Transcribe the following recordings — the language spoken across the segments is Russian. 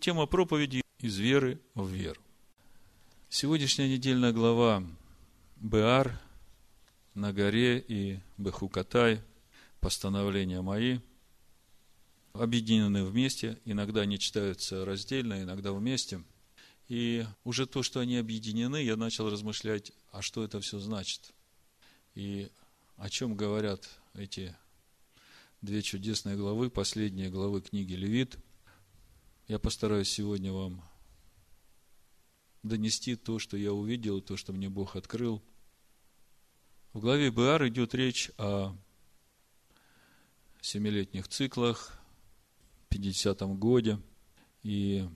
Тема проповеди «Из веры в веру». Сегодняшняя недельная глава Беар на горе и Бехукатай, постановления мои, объединены вместе, иногда они читаются раздельно, иногда вместе. И уже то, что они объединены, я начал размышлять, а что это все значит. И о чем говорят эти две чудесные главы, последние главы книги Левит. Я постараюсь сегодня вам донести то, что я увидел, то, что мне Бог открыл. В главе Беар идет речь о семилетних циклах, 50-м годе и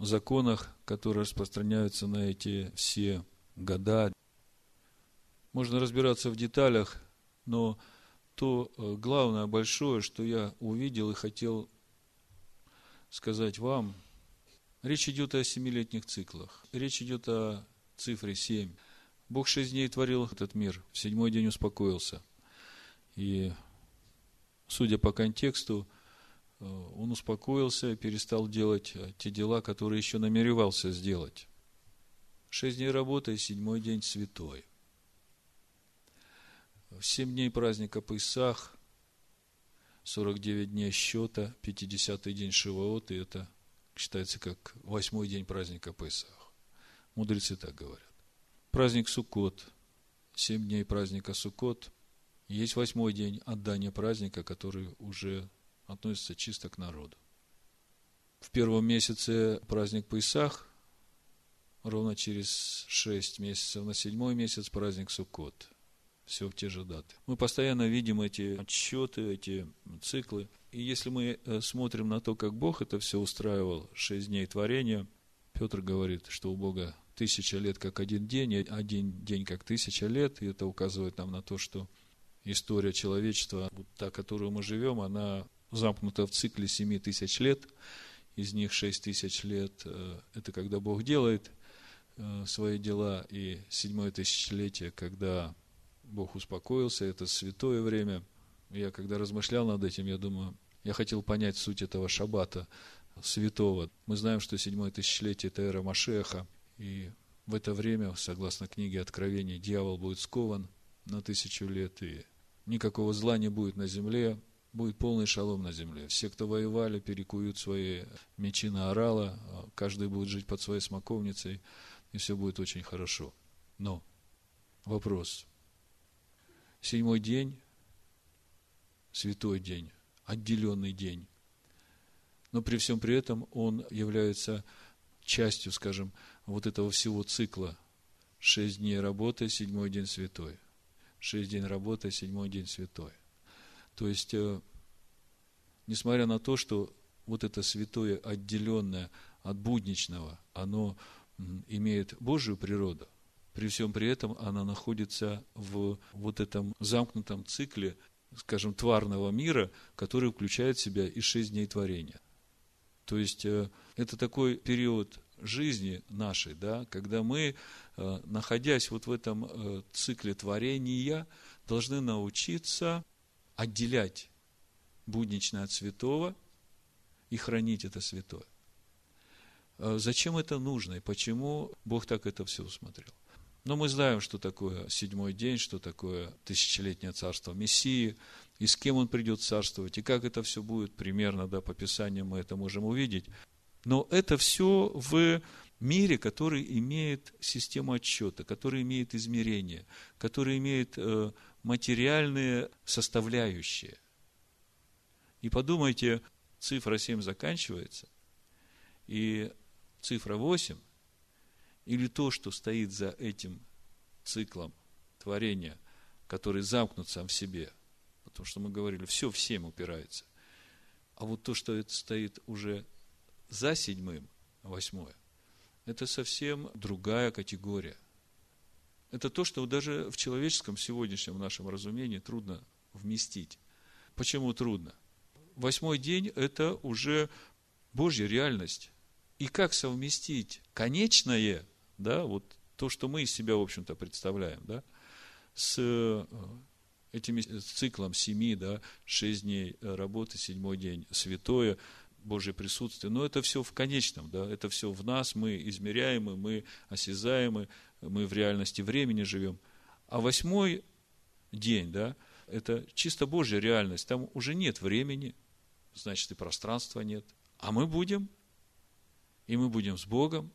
законах, которые распространяются на эти все года. Можно разбираться в деталях, но то э, главное, большое, что я увидел и хотел сказать вам – Речь идет о семилетних циклах. Речь идет о цифре семь. Бог шесть дней творил этот мир, в седьмой день успокоился. И, судя по контексту, э, он успокоился и перестал делать э, те дела, которые еще намеревался сделать. Шесть дней работы, седьмой день святой. Семь дней праздника Песах, 49 дней счета, 50-й день Шивоот, и это считается как восьмой день праздника Песах. Мудрецы так говорят. Праздник Суккот, семь дней праздника Суккот, есть восьмой день отдания праздника, который уже относится чисто к народу. В первом месяце праздник Песах, ровно через шесть месяцев на седьмой месяц праздник Суккот. Все в те же даты. Мы постоянно видим эти отсчеты, эти циклы. И если мы э, смотрим на то, как Бог это все устраивал, шесть дней творения, Петр говорит, что у Бога тысяча лет как один день, и один день как тысяча лет, и это указывает нам на то, что история человечества, вот та, которую мы живем, она замкнута в цикле семи тысяч лет, из них шесть тысяч лет э, – это когда Бог делает э, свои дела, и седьмое тысячелетие, когда Бог успокоился, это святое время – я когда размышлял над этим, я думаю, я хотел понять суть этого шаббата святого. Мы знаем, что седьмое тысячелетие – это эра Машеха, и в это время, согласно книге Откровений, дьявол будет скован на тысячу лет, и никакого зла не будет на земле, будет полный шалом на земле. Все, кто воевали, перекуют свои мечи на орала, каждый будет жить под своей смоковницей, и все будет очень хорошо. Но вопрос. Седьмой день святой день, отделенный день. Но при всем при этом он является частью, скажем, вот этого всего цикла. Шесть дней работы, седьмой день святой. Шесть дней работы, седьмой день святой. То есть, э, несмотря на то, что вот это святое, отделенное от будничного, оно имеет Божию природу, при всем при этом она находится в вот этом замкнутом цикле скажем, тварного мира, который включает в себя и шесть дней творения. То есть, э, это такой период жизни нашей, да, когда мы, э, находясь вот в этом э, цикле творения, должны научиться отделять будничное от святого и хранить это святое. Зачем это нужно и почему Бог так это все усмотрел? Но мы знаем, что такое седьмой день, что такое тысячелетнее царство Мессии, и с кем он придет царствовать, и как это все будет примерно, да, по Писанию мы это можем увидеть. Но это все в мире, который имеет систему отсчета, который имеет измерения, который имеет э, материальные составляющие. И подумайте, цифра 7 заканчивается, и цифра 8 или то, что стоит за этим циклом творения, который замкнут сам в себе. Потому что мы говорили, все всем упирается. А вот то, что это стоит уже за седьмым, восьмое, это совсем другая категория. Это то, что даже в человеческом сегодняшнем нашем разумении трудно вместить. Почему трудно? Восьмой день – это уже Божья реальность. И как совместить конечное – да, вот то, что мы из себя, в общем-то, представляем, да, с э, этим циклом семи, да, шесть дней работы, седьмой день святое, Божье присутствие, но это все в конечном, да, это все в нас, мы измеряемы, мы осязаемы, мы в реальности времени живем. А восьмой день, да, это чисто Божья реальность, там уже нет времени, значит и пространства нет, а мы будем, и мы будем с Богом,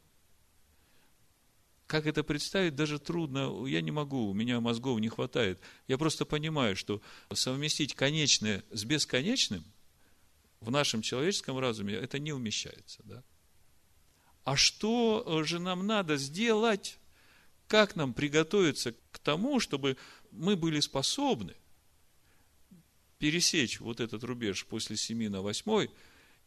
как это представить, даже трудно, я не могу, у меня мозгов не хватает. Я просто понимаю, что совместить конечное с бесконечным в нашем человеческом разуме это не умещается. Да? А что же нам надо сделать? Как нам приготовиться к тому, чтобы мы были способны пересечь вот этот рубеж после 7 на 8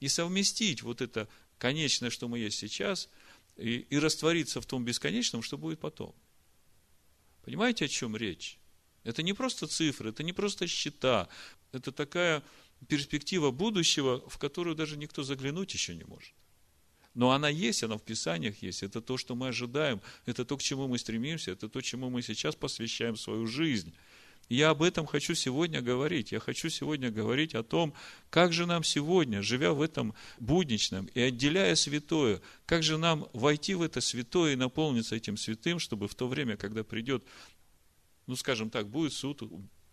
и совместить вот это конечное, что мы есть сейчас – и, и раствориться в том бесконечном, что будет потом. Понимаете, о чем речь? Это не просто цифры, это не просто счета, это такая перспектива будущего, в которую даже никто заглянуть еще не может. Но она есть, она в Писаниях есть. Это то, что мы ожидаем, это то, к чему мы стремимся, это то, чему мы сейчас посвящаем свою жизнь. Я об этом хочу сегодня говорить. Я хочу сегодня говорить о том, как же нам сегодня, живя в этом будничном и отделяя святое, как же нам войти в это святое и наполниться этим святым, чтобы в то время, когда придет, ну, скажем так, будет суд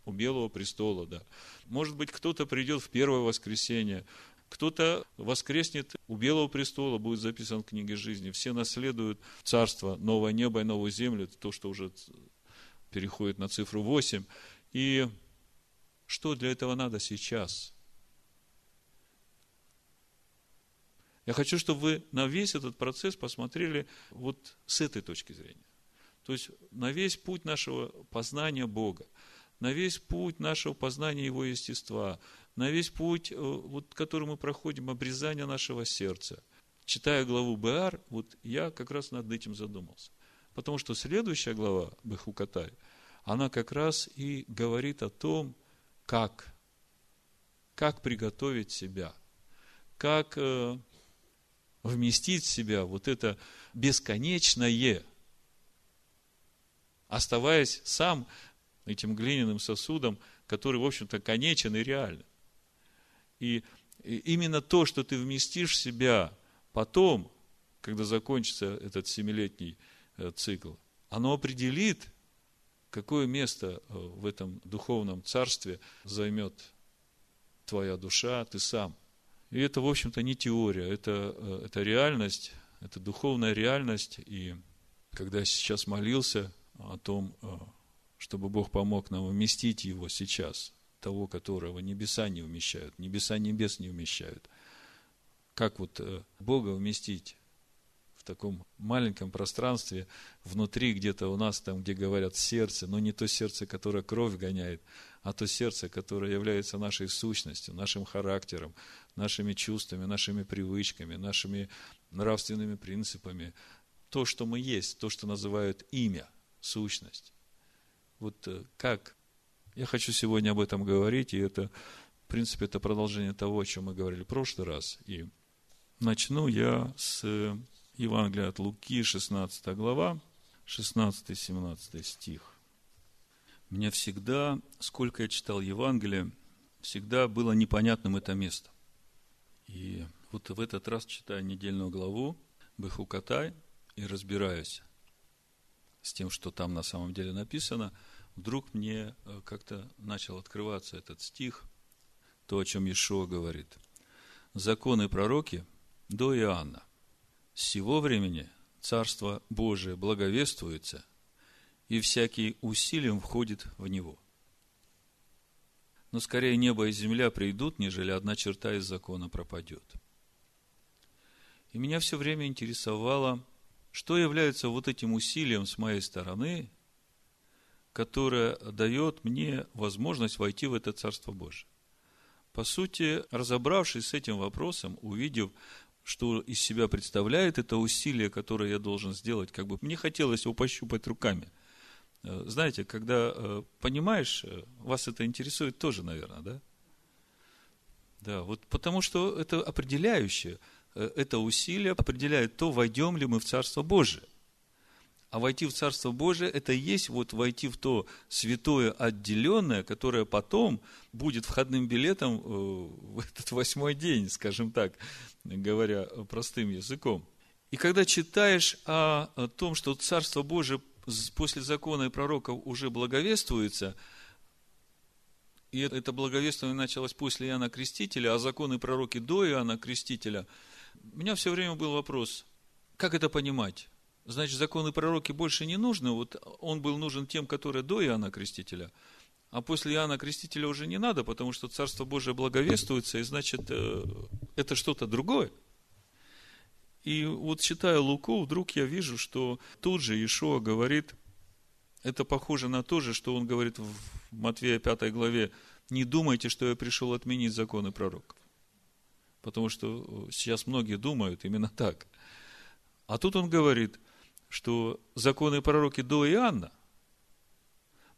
у Белого престола, да. Может быть, кто-то придет в первое воскресенье, кто-то воскреснет у Белого престола, будет записан в книге жизни. Все наследуют царство, новое небо и новую землю, то, что уже переходит на цифру 8. И что для этого надо сейчас? Я хочу, чтобы вы на весь этот процесс посмотрели вот с этой точки зрения. То есть на весь путь нашего познания Бога, на весь путь нашего познания Его естества, на весь путь, э, вот, который мы проходим, обрезания нашего сердца. Читая главу Беар, вот я как раз над этим задумался. Потому что следующая глава Бехукатай, она как раз и говорит о том, как, как приготовить себя, как э, вместить в себя вот это бесконечное, оставаясь сам этим глиняным сосудом, который, в общем-то, конечен и реален. И именно то, что ты вместишь в себя потом, когда закончится этот семилетний цикл, оно определит, какое место э, в этом духовном царстве займет твоя душа, ты сам. И это, в общем-то, не теория, это, э, это реальность, это духовная реальность. И когда я сейчас молился о том, чтобы Бог помог нам вместить его сейчас, того, которого небеса не умещают, небеса небес не умещают, как вот Бога вместить в таком маленьком пространстве, внутри где-то у нас, там, где говорят сердце, но не то сердце, которое кровь гоняет, а то сердце, которое является нашей сущностью, нашим характером, нашими чувствами, нашими привычками, нашими нравственными принципами. То, что мы есть, то, что называют имя, сущность. Вот э, как? Я хочу сегодня об этом говорить, и это, в принципе, это продолжение того, о чем мы говорили в прошлый раз. И начну я с Евангелие от Луки, 16 глава, 16-17 стих. Мне всегда, сколько я читал Евангелие, всегда было непонятным это место. И вот в этот раз, читая недельную главу Бехукатай и разбираюсь с тем, что там на самом деле написано, вдруг мне э, как-то начал открываться этот стих, то, о чем Иешуа говорит. Законы пророки до Иоанна – с сего времени Царство Божие благовествуется, и всякий усилием входит в него. Но скорее небо и земля придут, нежели одна черта из закона пропадет. И меня все время интересовало, что является вот этим усилием с моей стороны, которое дает мне возможность войти в это Царство Божие. По сути, разобравшись с этим вопросом, увидев что из себя представляет это усилие, которое я должен сделать, как бы мне хотелось его пощупать руками. Э, знаете, когда э, понимаешь, э, вас это интересует тоже, наверное, да? Да, вот потому что это определяющее, это усилие определяет то, войдем ли мы в Царство Божие. А войти в Царство Божие, это и есть вот войти в то святое отделенное, которое потом будет входным билетом э, в этот восьмой день, скажем так, говоря простым языком. И когда читаешь о, том, что Царство Божие после закона и пророков уже благовествуется, и это благовествование началось после Иоанна Крестителя, а законы и пророки до Иоанна Крестителя, у меня все время был вопрос, как это понимать? Значит, законы пророки больше не нужны, вот он был нужен тем, которые до Иоанна Крестителя, а после Иоанна Крестителя уже не надо, потому что Царство Божие благовествуется, и значит, э, это что-то другое. И вот читая Луку, вдруг я вижу, что тут же Иешуа говорит, это похоже на то же, что он говорит в Матвея 5 главе, не думайте, что я пришел отменить законы пророков. Потому что сейчас многие думают именно так. А тут он говорит, что законы пророки до Иоанна,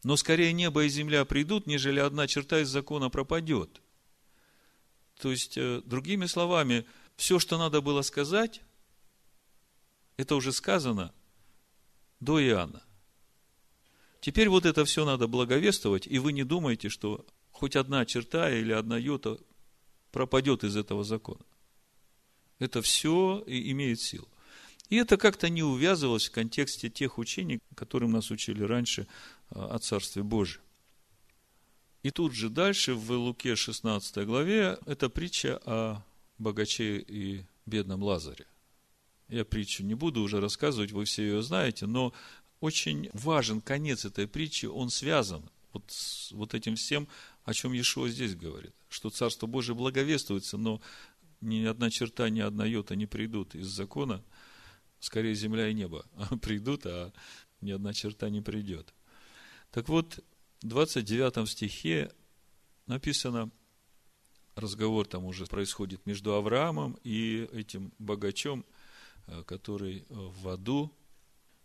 но скорее небо и земля придут, нежели одна черта из закона пропадет. То есть, э, другими словами, все, что надо было сказать, это уже сказано до Иоанна. Теперь вот это все надо благовествовать, и вы не думаете, что хоть одна черта или одна йота пропадет из этого закона. Это все имеет силу. И это как-то не увязывалось в контексте тех учений, которым нас учили раньше а, о Царстве Божьем. И тут же дальше, в Луке 16 главе, это притча о богаче и бедном Лазаре. Я притчу не буду уже рассказывать, вы все ее знаете, но очень важен конец этой притчи, он связан вот с вот этим всем, о чем Иешуа здесь говорит, что Царство Божие благовествуется, но ни одна черта, ни одна йота не придут из закона, скорее земля и небо придут, а ни одна черта не придет. Так вот, в 29 стихе написано, разговор там уже происходит между Авраамом и этим богачом, Э, который в аду,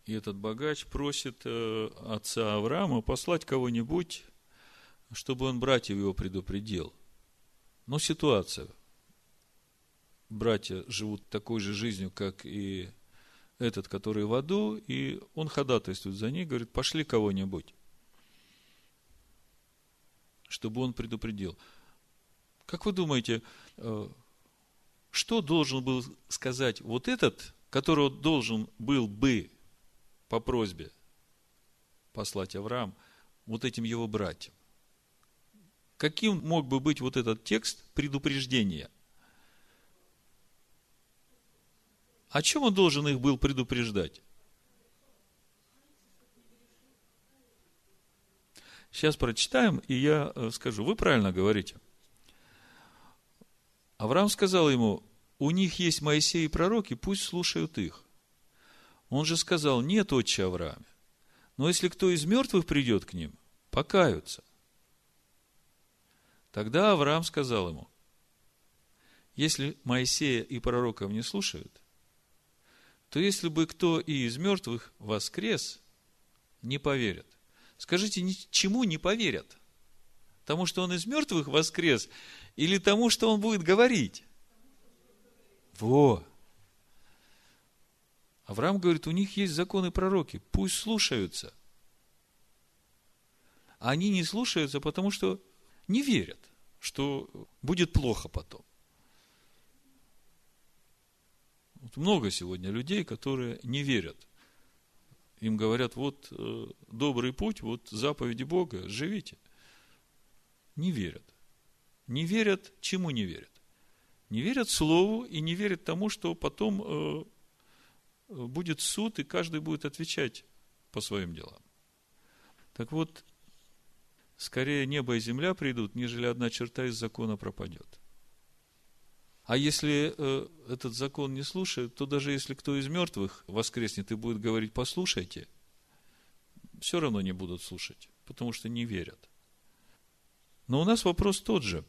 и этот богач просит э, отца Авраама послать кого-нибудь, чтобы он братьев его предупредил. Но ситуация. Братья живут такой же жизнью, как и этот, который в аду, и он ходатайствует за них, говорит, пошли кого-нибудь, чтобы он предупредил. Как вы думаете, э, что должен был сказать вот этот, которого должен был бы по просьбе послать Авраам вот этим его братьям? Каким мог бы быть вот этот текст предупреждения? О чем он должен их был предупреждать? Сейчас прочитаем, и я э, скажу. Вы правильно говорите – Авраам сказал ему, у них есть Моисей и пророки, пусть слушают их. Он же сказал, нет, отче Аврааме, но если кто из мертвых придет к ним, покаются. Тогда Авраам сказал ему, если Моисея и пророков не слушают, то если бы кто и из мертвых воскрес, не поверят. Скажите, чему не поверят? Тому, что он из мертвых воскрес, или тому, что он будет говорить? Во! Авраам говорит, у них есть законы пророки, пусть слушаются. А они не слушаются, потому что не верят, что будет плохо потом. Вот много сегодня людей, которые не верят. Им говорят, вот э, добрый путь, вот заповеди Бога, живите. Не верят. Не верят, чему не верят? Не верят Слову и не верят тому, что потом э, будет суд, и каждый будет отвечать по своим делам. Так вот, скорее небо и земля придут, нежели одна черта из закона пропадет. А если э, этот закон не слушает, то даже если кто из мертвых воскреснет и будет говорить, послушайте, все равно не будут слушать, потому что не верят. Но у нас вопрос тот же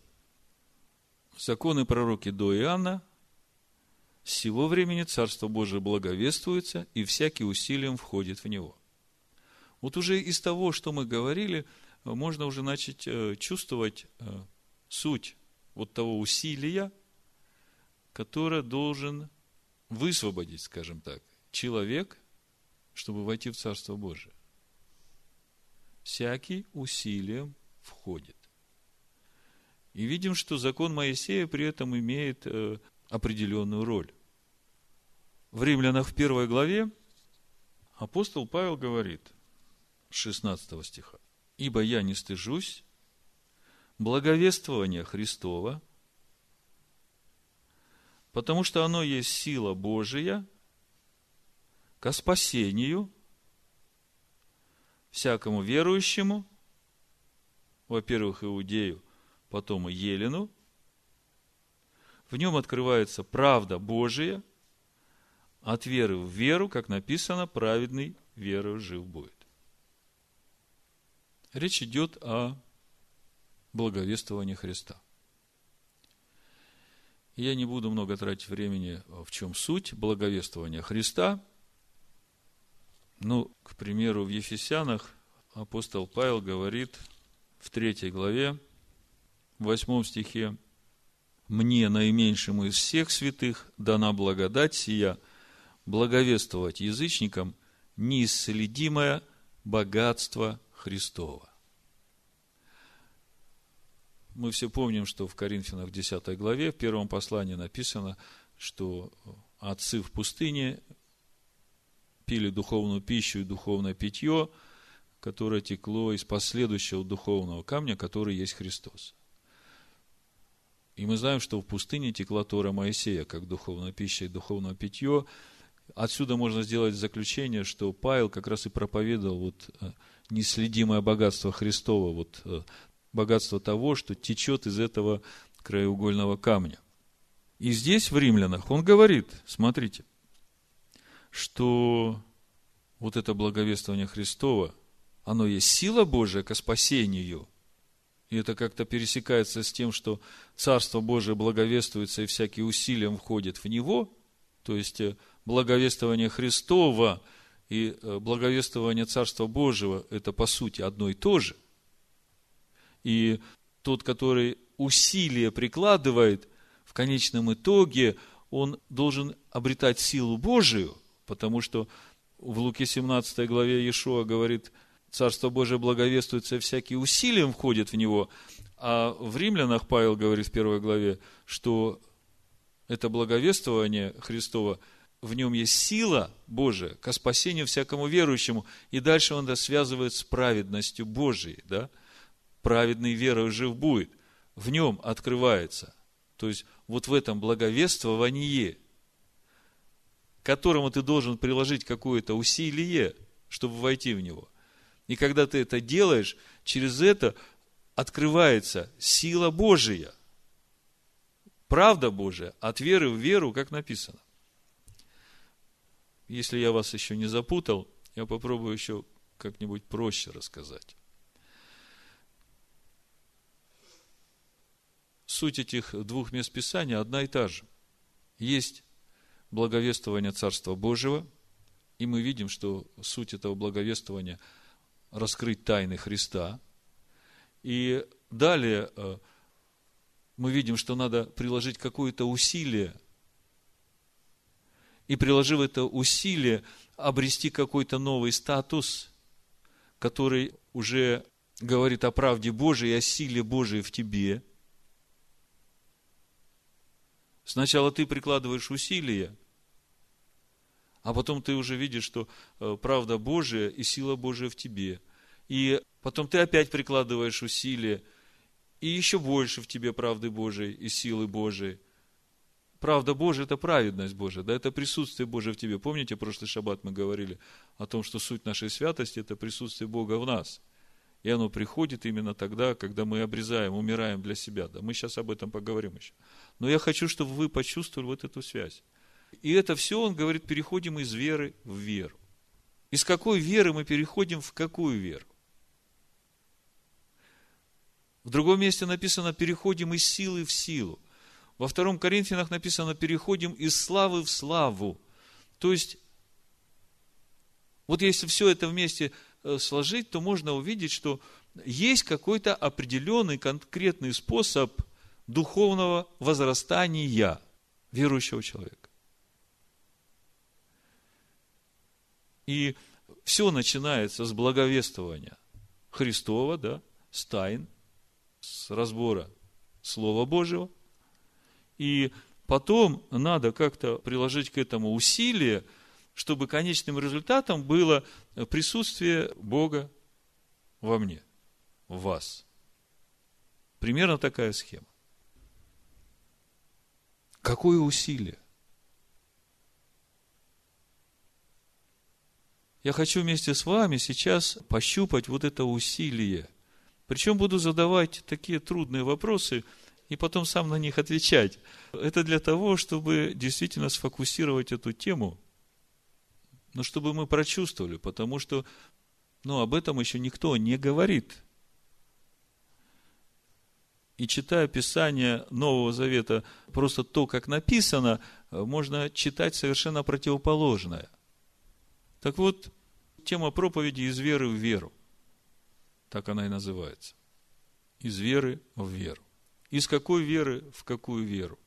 – законы пророки до Иоанна, с сего времени Царство Божие благовествуется, и всякий усилием входит в него. Вот уже из того, что мы говорили, можно уже начать э, чувствовать э, суть вот того усилия, которое должен высвободить, скажем так, человек чтобы войти в Царство Божие. Всякий усилием входит. И видим, что закон Моисея при этом имеет э, определенную роль. В Римлянах в первой главе апостол Павел говорит, 16 стиха, «Ибо я не стыжусь благовествования Христова, потому что оно есть сила Божия ко спасению всякому верующему, во-первых, иудею, потом и елену. В нем открывается правда Божия от веры в веру, как написано, праведный верою жив будет. Речь идет о благовествовании Христа. Я не буду много тратить времени, в чем суть благовествования Христа. Ну, к примеру, в Ефесянах апостол Павел говорит в третьей главе, в восьмом стихе, «Мне, наименьшему из всех святых, дана благодать сия, благовествовать язычникам неисследимое богатство Христова». Мы все помним, что в Коринфянах 10 главе, в первом послании написано, что отцы в пустыне пили духовную пищу и духовное питье, которое текло из последующего духовного камня, который есть Христос. И мы знаем, что в пустыне текла Тора Моисея, как духовная пища и духовное питье. Отсюда можно сделать заключение, что Павел как раз и проповедовал вот э, неследимое богатство Христова, вот э, богатство того, что течет из этого краеугольного камня. И здесь, в римлянах, он говорит, смотрите, что вот это благовествование Христова, оно есть сила Божия ко спасению – и это как-то пересекается с тем, что Царство Божие благовествуется, и всякие усилия входят в него, то есть э, благовествование Христова и э, благовествование Царства Божьего – это, по сути, одно и то же. И тот, который усилия прикладывает, в конечном итоге он должен обретать силу Божию, потому что в Луке 17 главе Иешуа говорит – Царство Божие благовествуется, всякие усилием входят в него. А в римлянах Павел говорит в первой главе, что это благовествование Христова, в нем есть сила Божия ко спасению всякому верующему. И дальше он это связывает с праведностью Божией. Да? Праведный верой жив будет. В нем открывается. То есть, вот в этом благовествовании, к которому ты должен приложить какое-то усилие, чтобы войти в него. И когда ты это делаешь, через это открывается сила Божия. Правда Божия от веры в веру, как написано. Если я вас еще не запутал, я попробую еще как-нибудь проще рассказать. Суть этих двух мест Писания одна и та же. Есть благовествование Царства Божьего, и мы видим, что суть этого благовествования – раскрыть тайны Христа. И далее э, мы видим, что надо приложить какое-то усилие, и приложив это усилие, обрести какой-то новый статус, который уже говорит о правде Божией, о силе Божией в тебе. Сначала ты прикладываешь усилия, а потом ты уже видишь, что э, правда Божия и сила Божия в тебе. И потом ты опять прикладываешь усилия, и еще больше в тебе правды Божией и силы Божией. Правда Божия – это праведность Божия, да, это присутствие Божие в тебе. Помните, прошлый шаббат мы говорили о том, что суть нашей святости – это присутствие Бога в нас. И оно приходит именно тогда, когда мы обрезаем, умираем для себя. Да, мы сейчас об этом поговорим еще. Но я хочу, чтобы вы почувствовали вот эту связь. И это все, он говорит, переходим из веры в веру. Из какой веры мы переходим в какую веру? В другом месте написано, переходим из силы в силу. Во втором Коринфянах написано, переходим из славы в славу. То есть, вот если все это вместе э, сложить, то можно увидеть, что есть какой-то определенный конкретный способ духовного возрастания верующего человека. И все начинается с благовествования Христова, да, с тайн, с разбора Слова Божьего. И потом надо как-то приложить к этому усилие, чтобы конечным результатом было присутствие Бога во мне, в вас. Примерно такая схема. Какое усилие? Я хочу вместе с вами сейчас пощупать вот это усилие. Причем буду задавать такие трудные вопросы и потом сам на них отвечать. Это для того, чтобы действительно сфокусировать эту тему, но чтобы мы прочувствовали, потому что ну, об этом еще никто не говорит. И читая Писание Нового Завета, просто то, как написано, можно читать совершенно противоположное – так вот, тема проповеди «Из веры в веру». Так она и называется. Из веры в веру. Из какой веры в какую веру?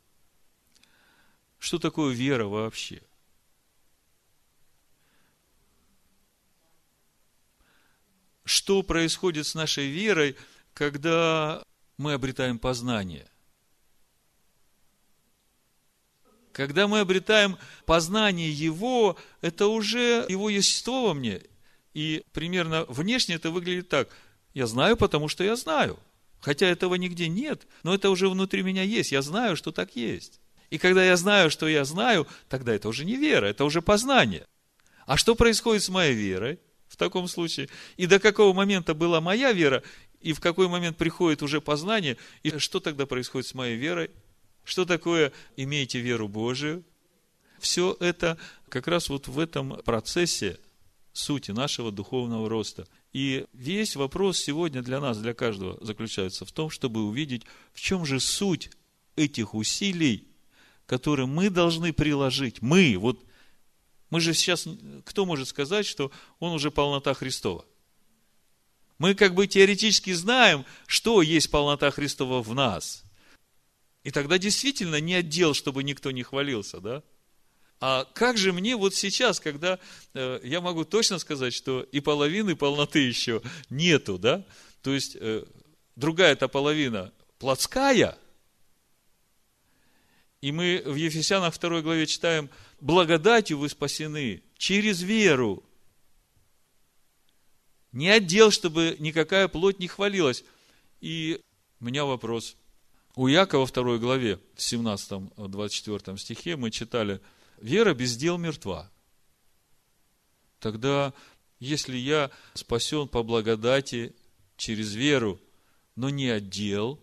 Что такое вера вообще? Что происходит с нашей верой, когда мы обретаем познание? Когда мы обретаем познание Его, это уже Его естество во мне. И примерно внешне это выглядит так. Я знаю, потому что я знаю. Хотя этого нигде нет, но это уже внутри меня есть. Я знаю, что так есть. И когда я знаю, что я знаю, тогда это уже не вера, это уже познание. А что происходит с моей верой в таком случае? И до какого момента была моя вера, и в какой момент приходит уже познание, и что тогда происходит с моей верой? Что такое «имейте веру Божию»? Все это как раз вот в этом процессе сути нашего духовного роста. И весь вопрос сегодня для нас, для каждого, заключается в том, чтобы увидеть, в чем же суть этих усилий, которые мы должны приложить. Мы, вот мы же сейчас, кто может сказать, что он уже полнота Христова? Мы как бы теоретически знаем, что есть полнота Христова в нас. И тогда действительно не отдел, чтобы никто не хвалился, да? А как же мне вот сейчас, когда э, я могу точно сказать, что и половины полноты еще нету, да? То есть, э, другая-то половина плотская, и мы в Ефесянах 2 главе читаем, благодатью вы спасены через веру. Не отдел, чтобы никакая плоть не хвалилась. И у меня вопрос – у Якова второй главе, в 17-24 стихе мы читали, вера без дел мертва. Тогда, если я спасен по благодати через веру, но не от дел,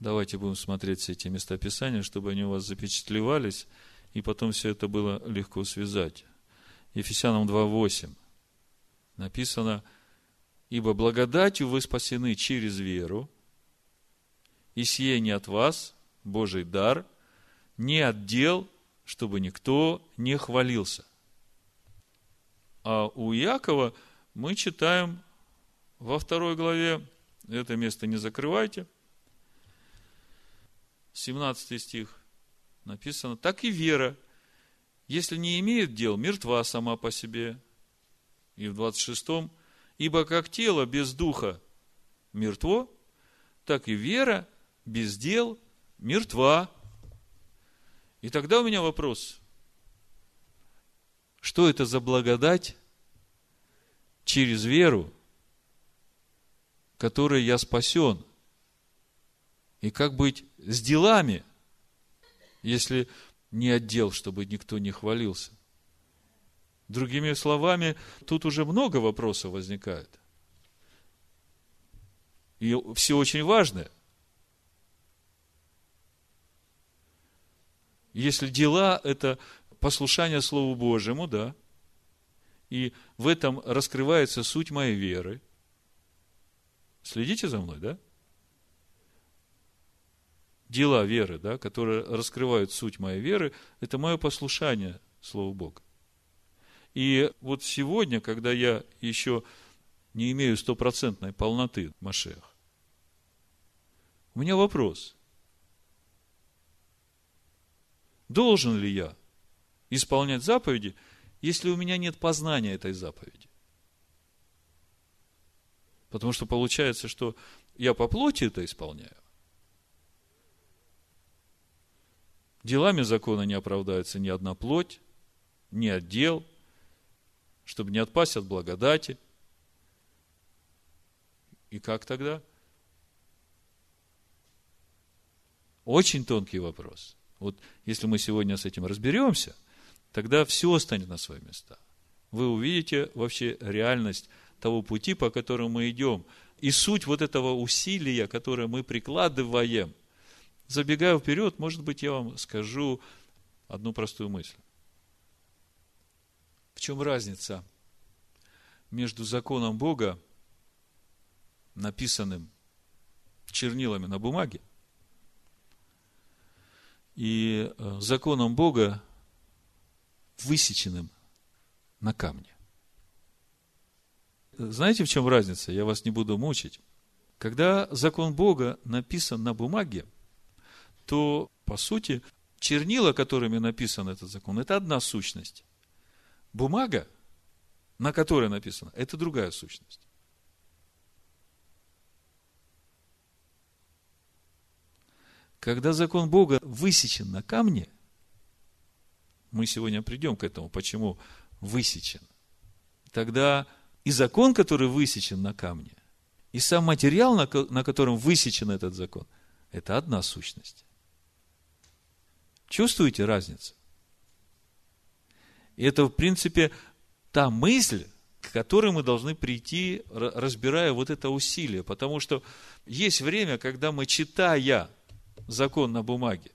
давайте будем смотреть все эти местописания, чтобы они у вас запечатлевались, и потом все это было легко связать. Ефесянам 2.8 написано, «Ибо благодатью вы спасены через веру, и сие не от вас, Божий дар, не от дел, чтобы никто не хвалился. А у Якова мы читаем во второй главе, это место не закрывайте, 17 стих написано, так и вера, если не имеет дел, мертва сама по себе. И в 26-м, ибо как тело без духа мертво, так и вера без дел мертва. И тогда у меня вопрос. Что это за благодать через веру, которой я спасен? И как быть с делами, если не отдел, чтобы никто не хвалился? Другими словами, тут уже много вопросов возникает. И все очень важное – Если дела – это послушание Слову Божьему, да, и в этом раскрывается суть моей веры. Следите за мной, да? Дела веры, да, которые раскрывают суть моей веры, это мое послушание Слову Бога. И вот сегодня, когда я еще не имею стопроцентной полноты Машех, у меня вопрос – Должен ли я исполнять заповеди если у меня нет познания этой заповеди? Потому что получается, что я по плоти это исполняю. Делами закона не оправдается ни одна плоть, ни отдел, чтобы не отпасть от благодати. И как тогда? Очень тонкий вопрос. Вот если мы сегодня с этим разберемся, тогда все станет на свои места. Вы увидите вообще реальность того пути, по которому мы идем. И суть вот этого усилия, которое мы прикладываем. Забегая вперед, может быть, я вам скажу одну простую мысль. В чем разница между законом Бога, написанным чернилами на бумаге, и э, законом Бога, высеченным на камне. Знаете, в чем разница? Я вас не буду мучить. Когда закон Бога написан на бумаге, то, по сути, чернила, которыми написан этот закон, это одна сущность. Бумага, на которой написано, это другая сущность. Когда закон Бога высечен на камне, мы сегодня придем к этому, почему высечен, тогда и закон, который высечен на камне, и сам материал, на котором высечен этот закон, это одна сущность. Чувствуете разницу? И это, в принципе, та мысль, к которой мы должны прийти, разбирая вот это усилие. Потому что есть время, когда мы, читая закон на бумаге,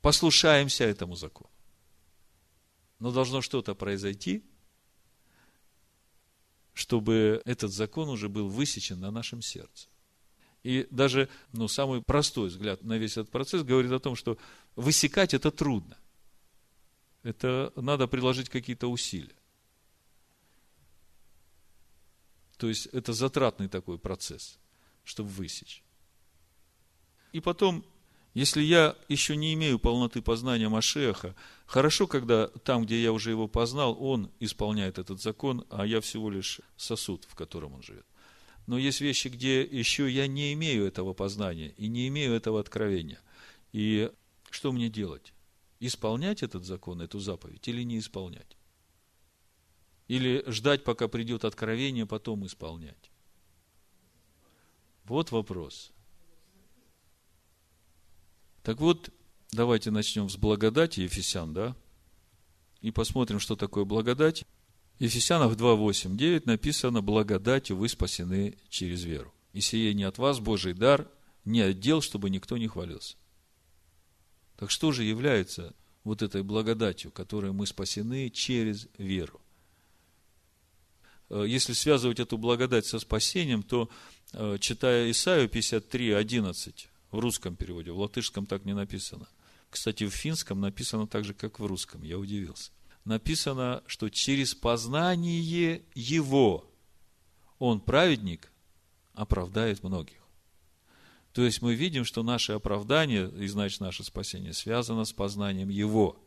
послушаемся этому закону. Но должно что-то произойти, чтобы этот закон уже был высечен на нашем сердце. И даже ну, самый простой взгляд на весь этот процесс говорит о том, что высекать это трудно. Это надо приложить какие-то усилия. То есть это затратный такой процесс, чтобы высечь. И потом если я еще не имею полноты познания Машеха, хорошо, когда там, где я уже его познал, он исполняет этот закон, а я всего лишь сосуд, в котором он живет. Но есть вещи, где еще я не имею этого познания и не имею этого откровения. И что мне делать? Исполнять этот закон, эту заповедь или не исполнять? Или ждать, пока придет откровение, потом исполнять? Вот вопрос. Так вот, давайте начнем с благодати Ефесян, да? И посмотрим, что такое благодать. В Ефесянах 2, 8, 9 написано, благодатью вы спасены через веру. И сие не от вас Божий дар, не отдел, чтобы никто не хвалился. Так что же является вот этой благодатью, которой мы спасены через веру? Э, если связывать эту благодать со спасением, то, э, читая Исаию 53, 11, в русском переводе, в латышском так не написано. Кстати, в финском написано так же, как в русском, я удивился. Написано, что через познание Его Он, праведник, оправдает многих. То есть мы видим, что наше оправдание, и значит наше спасение, связано с познанием Его.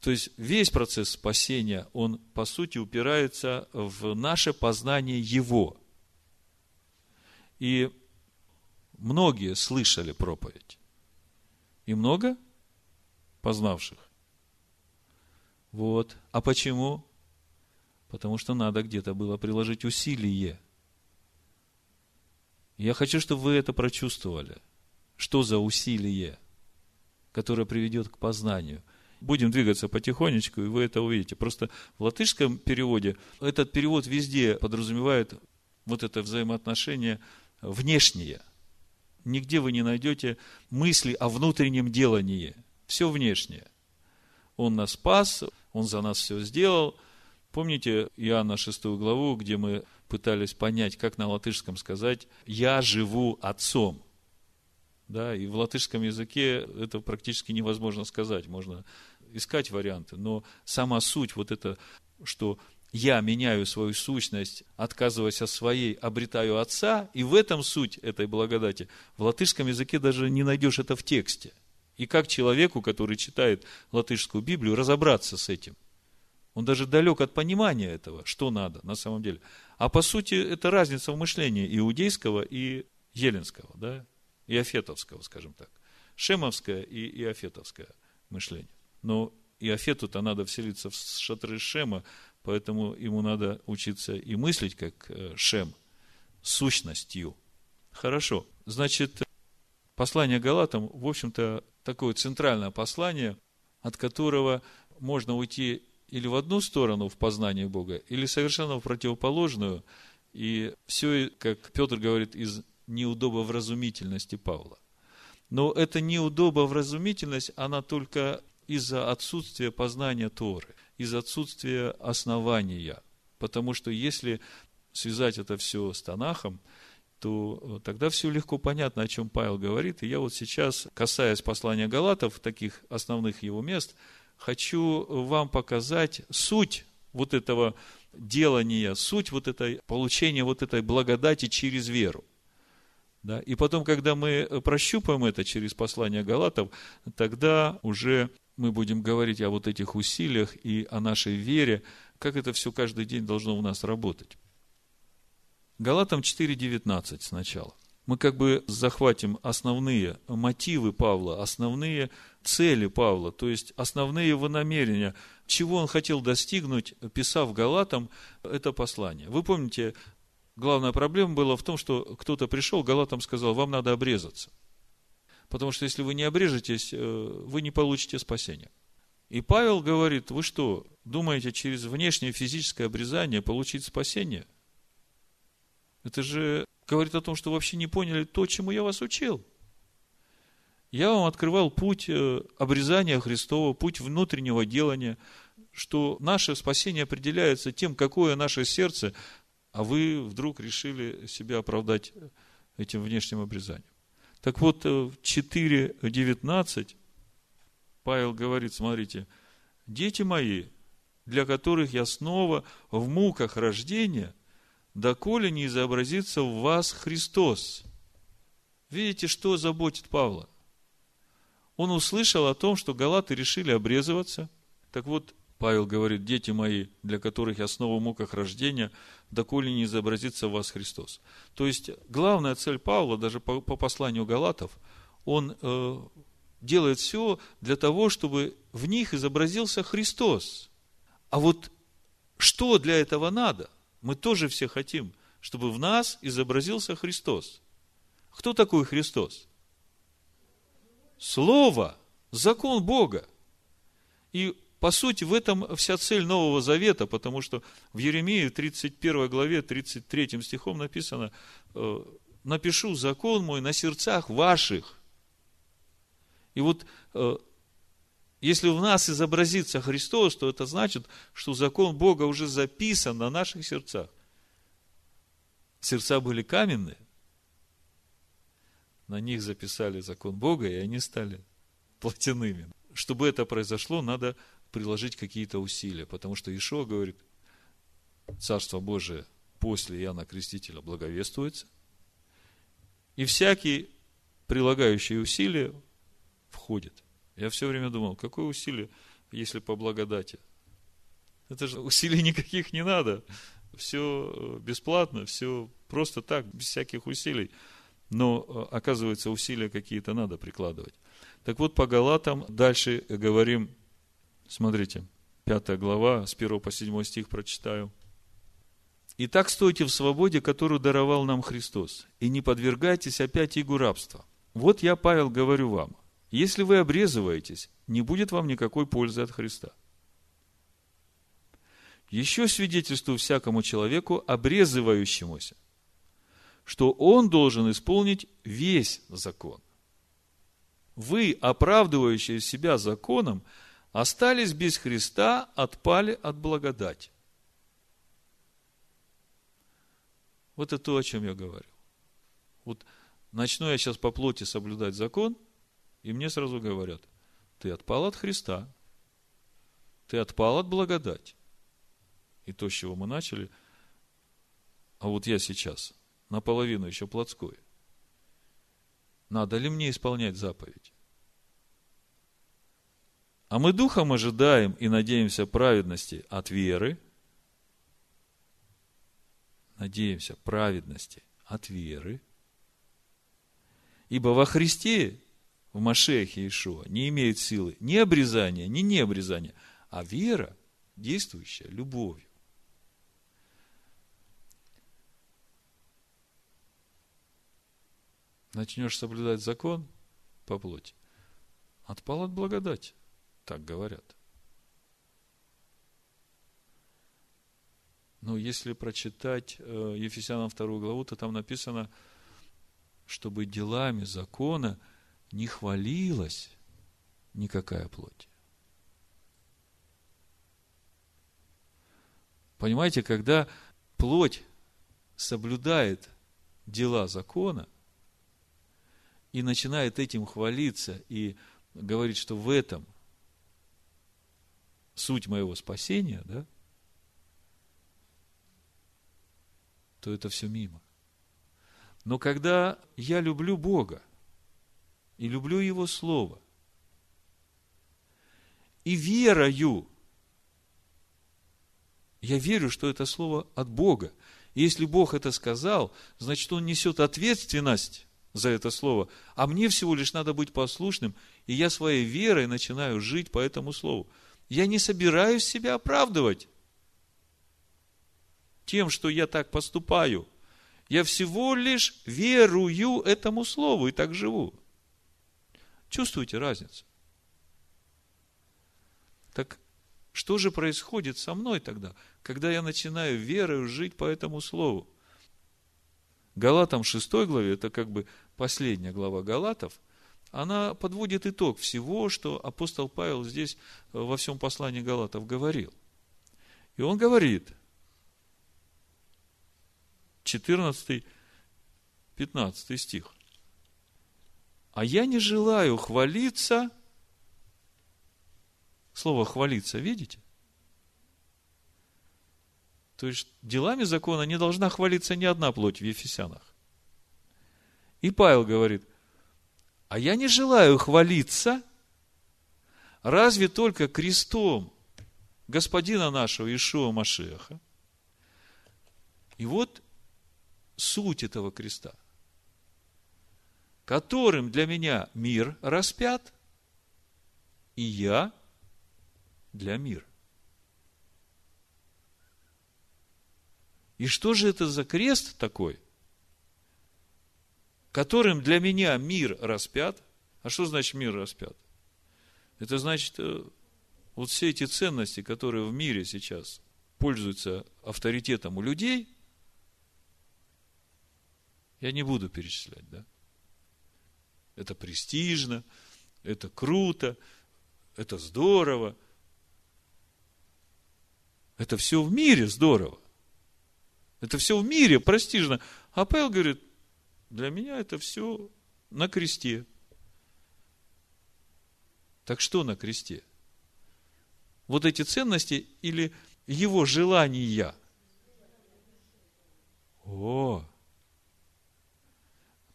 То есть весь процесс спасения, он по сути упирается в наше познание Его. И многие слышали проповедь. И много познавших. Вот. А почему? Потому что надо где-то было приложить усилие. Я хочу, чтобы вы это прочувствовали. Что за усилие, которое приведет к познанию. Будем двигаться потихонечку, и вы это увидите. Просто в латышском переводе этот перевод везде подразумевает вот это взаимоотношение внешнее – нигде вы не найдете мысли о внутреннем делании. Все внешнее. Он нас спас, Он за нас все сделал. Помните Иоанна 6 главу, где мы пытались понять, как на латышском сказать «Я живу отцом». Да, и в латышском языке это практически невозможно сказать. Можно искать варианты, но сама суть вот это, что я меняю свою сущность, отказываясь от своей, обретаю Отца, и в этом суть этой благодати. В латышском языке даже не найдешь это в тексте. И как человеку, который читает латышскую Библию, разобраться с этим? Он даже далек от понимания этого, что надо на самом деле. А по сути, это разница в мышлении иудейского и еленского, да, и афетовского, скажем так. Шемовское и иофетовское мышление. Но Иофету-то надо вселиться в шатры Шема, поэтому ему надо учиться и мыслить как э, Шем, сущностью. Хорошо. Значит, послание Галатам, в общем-то, такое центральное послание, от которого можно уйти или в одну сторону в познании Бога, или совершенно в противоположную. И все, как Петр говорит, из неудобовразумительности Павла. Но эта неудобовразумительность, она только из-за отсутствия познания Торы, из-за отсутствия основания. Потому что если связать это все с Танахом, то э, тогда все легко понятно, о чем Павел говорит. И я вот сейчас, касаясь послания Галатов, таких основных его мест, хочу вам показать суть вот этого делания, суть вот этой, получения вот этой благодати через веру. Да? И потом, когда мы прощупаем это через послание Галатов, тогда уже мы будем говорить о вот этих усилиях и о нашей вере, как это все каждый день должно у нас работать. Галатам 4.19 сначала. Мы как бы захватим основные мотивы Павла, основные цели Павла, то есть основные его намерения, чего он хотел достигнуть, писав Галатам это послание. Вы помните, главная проблема была в том, что кто-то пришел, Галатам сказал, вам надо обрезаться. Потому что если вы не обрежетесь, э, вы не получите спасения. И Павел говорит, вы что, думаете через внешнее физическое обрезание получить спасение? Это же говорит о том, что вообще не поняли то, чему я вас учил. Я вам открывал путь э, обрезания Христова, путь внутреннего делания, что наше спасение определяется тем, какое наше сердце, а вы вдруг решили себя оправдать этим внешним обрезанием. Так вот, э, в 4.19 Павел говорит, смотрите, дети мои, для которых я снова в муках рождения, доколе не изобразится в вас Христос. Видите, что заботит Павла? Он услышал о том, что галаты решили обрезываться. Так вот, Павел говорит, дети мои, для которых я снова в муках рождения, доколе не изобразится в вас Христос. То есть, главная цель Павла, даже по, по посланию Галатов, он э, делает все для того, чтобы в них изобразился Христос. А вот что для этого надо? Мы тоже все хотим, чтобы в нас изобразился Христос. Кто такой Христос? Слово, закон Бога. И по сути, в этом вся цель Нового Завета, потому что в Еремии 31 главе 33 стихом написано, «Э, напишу закон мой на сердцах ваших. И вот, э, если в нас изобразится Христос, то это значит, что закон Бога уже записан на наших сердцах. Сердца были каменные, на них записали закон Бога, и они стали плотяными. Чтобы это произошло, надо приложить какие-то усилия, потому что Ишо говорит, Царство Божие после Иоанна Крестителя благовествуется, и всякий прилагающий усилия входит. Я все время думал, какое усилие, если по благодати? Это же усилий никаких не надо. Все бесплатно, все просто так, без всяких усилий. Но, оказывается, усилия какие-то надо прикладывать. Так вот, по Галатам дальше говорим Смотрите, пятая глава, с 1 по 7 стих прочитаю. «Итак, стойте в свободе, которую даровал нам Христос, и не подвергайтесь опять игу рабства. Вот я, Павел, говорю вам, если вы обрезываетесь, не будет вам никакой пользы от Христа. Еще свидетельствую всякому человеку, обрезывающемуся, что он должен исполнить весь закон. Вы, оправдывающие себя законом, остались без Христа, отпали от благодати. Вот это то, о чем я говорю. Вот начну я сейчас по плоти соблюдать закон, и мне сразу говорят, ты отпал от Христа, ты отпал от благодати. И то, с чего мы начали, а вот я сейчас наполовину еще плотской. Надо ли мне исполнять заповедь? А мы духом ожидаем и надеемся праведности от веры. Надеемся праведности от веры. Ибо во Христе, в Машехе Иешуа, не имеет силы ни обрезания, ни необрезания, а вера, действующая любовью. Начнешь соблюдать закон по плоти, отпал от благодати, так говорят. Но если прочитать э, Ефесянам 2 главу, то там написано – чтобы делами закона не хвалилась никакая плоть. Понимаете, когда плоть соблюдает дела закона и начинает этим хвалиться и говорит, что в этом суть моего спасения, да, то это все мимо. Но когда я люблю Бога и люблю Его Слово, и верою, я верю, что это Слово от Бога. И если Бог это сказал, значит, Он несет ответственность за это Слово. А мне всего лишь надо быть послушным, и я своей верой начинаю жить по этому Слову. Я не собираюсь себя оправдывать тем, что я так поступаю – я всего лишь верую этому слову и так живу. Чувствуете разницу? Так что же происходит со мной тогда, когда я начинаю верою жить по этому слову? Галатам 6 главе, это как бы последняя глава Галатов, она подводит итог всего, что апостол Павел здесь во всем послании Галатов говорил. И он говорит – 14, 15 стих. А я не желаю хвалиться. Слово хвалиться, видите? То есть делами закона не должна хвалиться ни одна плоть в Ефесянах. И Павел говорит, а я не желаю хвалиться, разве только крестом Господина нашего Ишуа Машеха. И вот суть этого креста, которым для меня мир распят, и я для мира. И что же это за крест такой, которым для меня мир распят? А что значит мир распят? Это значит, э, вот все эти ценности, которые в мире сейчас пользуются авторитетом у людей, я не буду перечислять, да? Это престижно, это круто, это здорово. Это все в мире здорово. Это все в мире престижно. А Павел говорит, для меня это все на кресте. Так что на кресте? Вот эти ценности или его желания? О,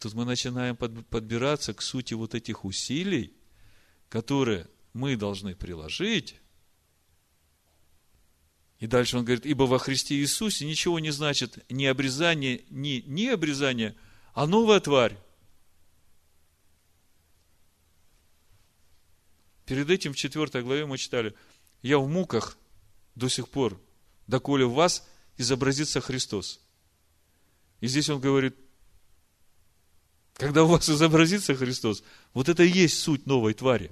Тут мы начинаем подбираться к сути вот этих усилий, которые мы должны приложить. И дальше он говорит, ибо во Христе Иисусе ничего не значит ни обрезание, ни обрезание, а новая тварь. Перед этим в 4 главе мы читали, я в муках до сих пор, доколе в вас изобразится Христос. И здесь он говорит, когда у вас изобразится Христос, вот это и есть суть новой твари.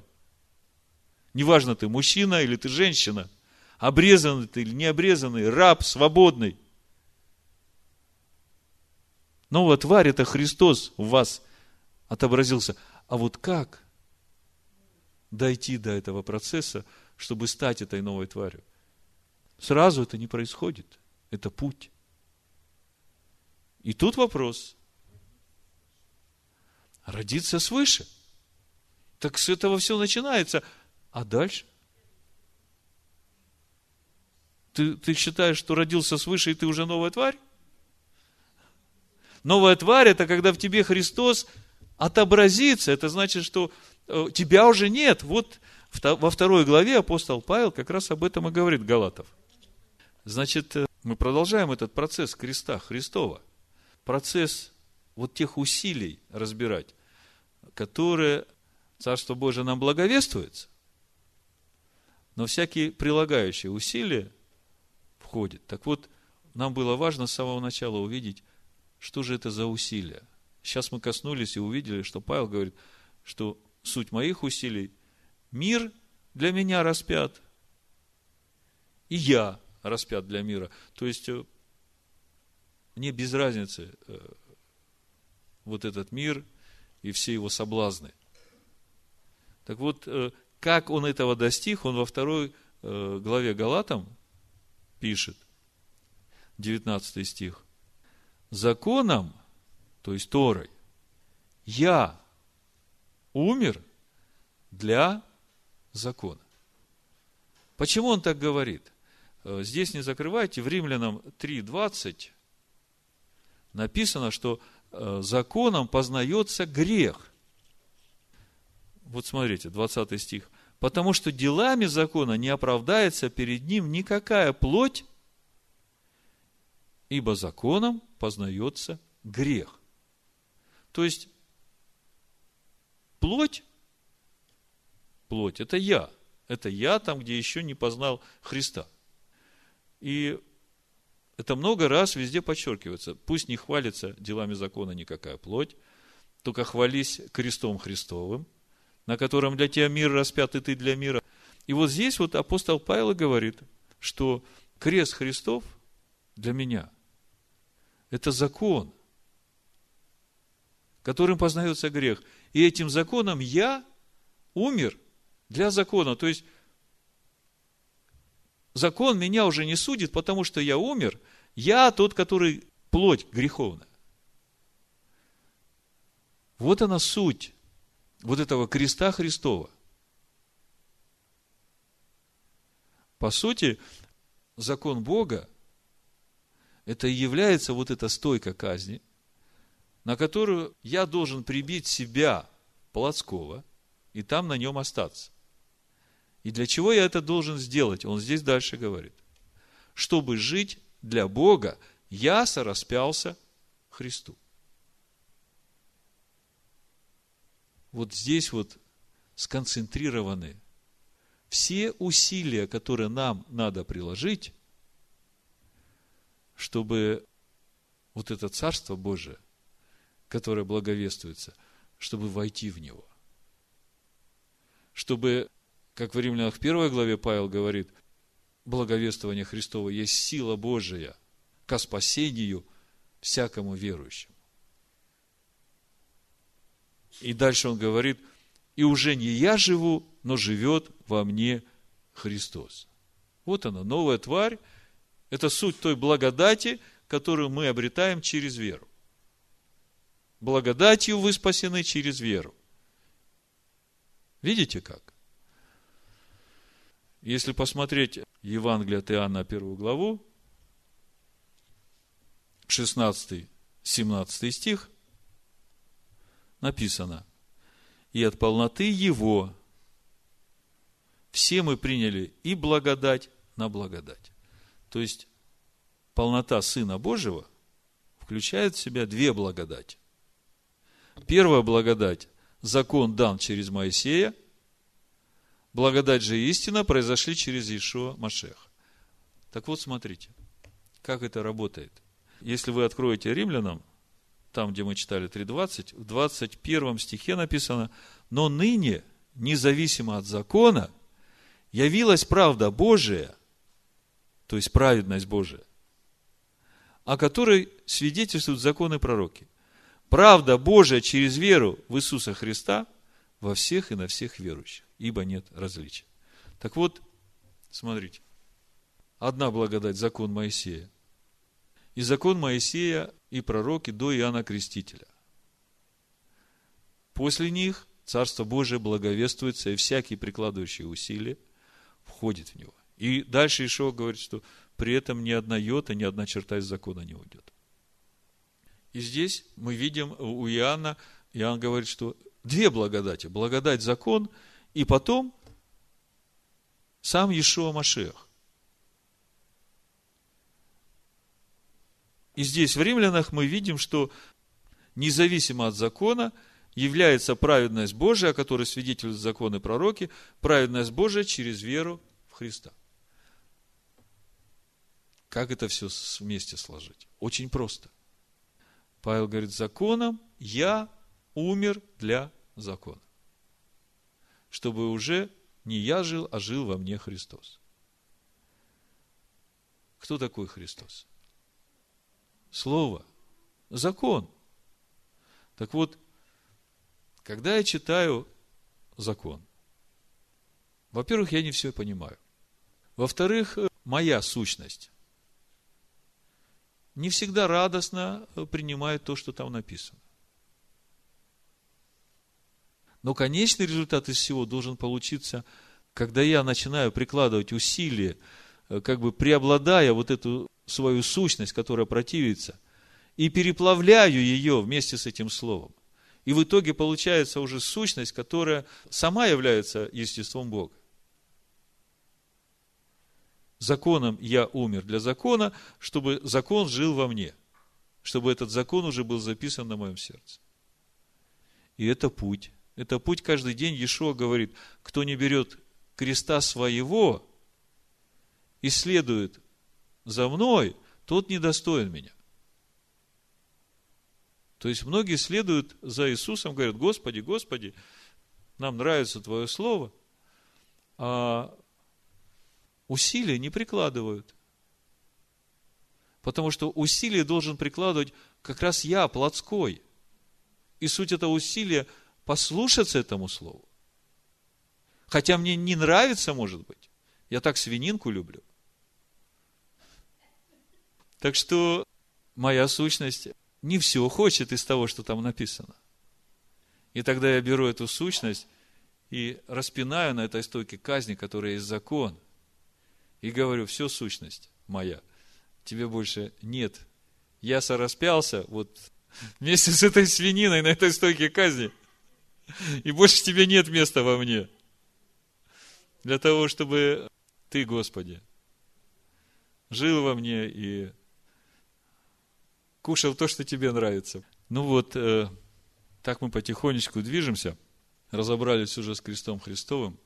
Неважно, ты мужчина или ты женщина, обрезанный ты или не обрезанный, раб, свободный. Новая тварь – это Христос в вас отобразился. А вот как дойти до этого процесса, чтобы стать этой новой тварью? Сразу это не происходит. Это путь. И тут вопрос – родиться свыше. Так с этого все начинается. А дальше? Ты, ты считаешь, что родился свыше, и ты уже новая тварь? Новая тварь – это когда в тебе Христос отобразится. Это значит, что э, тебя уже нет. Вот во второй главе апостол Павел как раз об этом и говорит Галатов. Значит, э, мы продолжаем этот процесс креста Христова. Процесс вот тех усилий разбирать, которые Царство Божие нам благовествуется, но всякие прилагающие усилия входят. Так вот, нам было важно с самого начала увидеть, что же это за усилия. Сейчас мы коснулись и увидели, что Павел говорит, что суть моих усилий – мир для меня распят, и я распят для мира. То есть, э, мне без разницы э, вот этот мир и все его соблазны. Так вот, э, как он этого достиг, он во второй главе Галатам пишет, 19 стих. Законом, то есть Торой, я умер для закона. Почему он так говорит? Э, здесь не закрывайте, в Римлянам 3.20 написано, что э, законом познается грех. Вот смотрите, 20 стих. Потому что делами закона не оправдается перед ним никакая плоть, ибо законом познается грех. То есть, плоть, плоть – это я. Это я там, где еще не познал Христа – и это много раз везде подчеркивается. Пусть не хвалится делами закона никакая плоть, только хвались крестом Христовым, на котором для тебя мир распят, и ты для мира. И вот здесь вот апостол Павел говорит, что крест Христов для меня – это закон, которым познается грех. И этим законом я умер для закона. То есть, закон меня уже не судит, потому что я умер, я тот, который плоть греховная. Вот она суть вот этого креста Христова. По сути, закон Бога – это и является вот эта стойка казни, на которую я должен прибить себя плотского и там на нем остаться. И для чего я это должен сделать? Он здесь дальше говорит. Чтобы жить для Бога, я сораспялся Христу. Вот здесь вот сконцентрированы все усилия, которые нам надо приложить, чтобы вот это Царство Божие, которое благовествуется, чтобы войти в него. Чтобы как в Римлянах в первой главе Павел говорит, благовествование Христова есть сила Божия ко спасению всякому верующему. И дальше он говорит, и уже не я живу, но живет во мне Христос. Вот она, новая тварь. Это суть той благодати, которую мы обретаем через веру. Благодатью вы спасены через веру. Видите как? Если посмотреть Евангелие от Иоанна, первую главу, 16-17 стих, написано, «И от полноты Его все мы приняли и благодать на благодать». То есть, полнота Сына Божьего включает в себя две благодати. Первая благодать – закон дан через Моисея – Благодать же и истина произошли через Иешуа Машех. Так вот, смотрите, как это работает. Если вы откроете римлянам, там, где мы читали 3.20, в 21 стихе написано, но ныне, независимо от закона, явилась правда Божия, то есть праведность Божия, о которой свидетельствуют законы пророки. Правда Божия через веру в Иисуса Христа во всех и на всех верующих ибо нет различия. Так вот, смотрите. Одна благодать – закон Моисея. И закон Моисея и пророки до Иоанна Крестителя. После них Царство Божие благовествуется, и всякий прикладывающий усилия входит в него. И дальше Ишо говорит, что при этом ни одна йота, ни одна черта из закона не уйдет. И здесь мы видим у Иоанна, Иоанн говорит, что две благодати. Благодать закон – и потом Сам Иешуа Машех. И здесь в римлянах мы видим, что независимо от закона является праведность Божия, о которой свидетельствуют законы пророки, праведность Божия через веру в Христа. Как это все вместе сложить? Очень просто. Павел говорит, законом я умер для закона. Чтобы уже не я жил, а жил во мне Христос. Кто такой Христос? Слово. Закон. Так вот, когда я читаю закон, во-первых, я не все понимаю. Во-вторых, моя сущность не всегда радостно принимает то, что там написано. Но конечный результат из всего должен получиться, когда я начинаю прикладывать усилия, э, как бы преобладая вот эту свою сущность, которая противится, и переплавляю ее вместе с этим словом. И в итоге получается уже сущность, которая сама является естеством Бога. Законом я умер для закона, чтобы закон жил во мне, чтобы этот закон уже был записан на моем сердце. И это путь это путь каждый день. Иешуа говорит, кто не берет креста своего и следует за мной, тот недостоин меня. То есть многие следуют за Иисусом, говорят, Господи, Господи, нам нравится Твое Слово, а усилия не прикладывают. Потому что усилия должен прикладывать как раз я, плотской. И суть этого усилия – послушаться этому слову. Хотя мне не нравится, может быть. Я так свининку люблю. Так что моя сущность не все хочет из того, что там написано. И тогда я беру эту сущность и распинаю на этой стойке казни, которая есть закон. И говорю, все сущность моя, тебе больше нет. Я сораспялся вот вместе с этой свининой на этой стойке казни. И больше тебе нет места во мне. Для того, чтобы ты, Господи, жил во мне и кушал то, что тебе нравится. Ну вот, э, так мы потихонечку движемся, разобрались уже с крестом Христовым.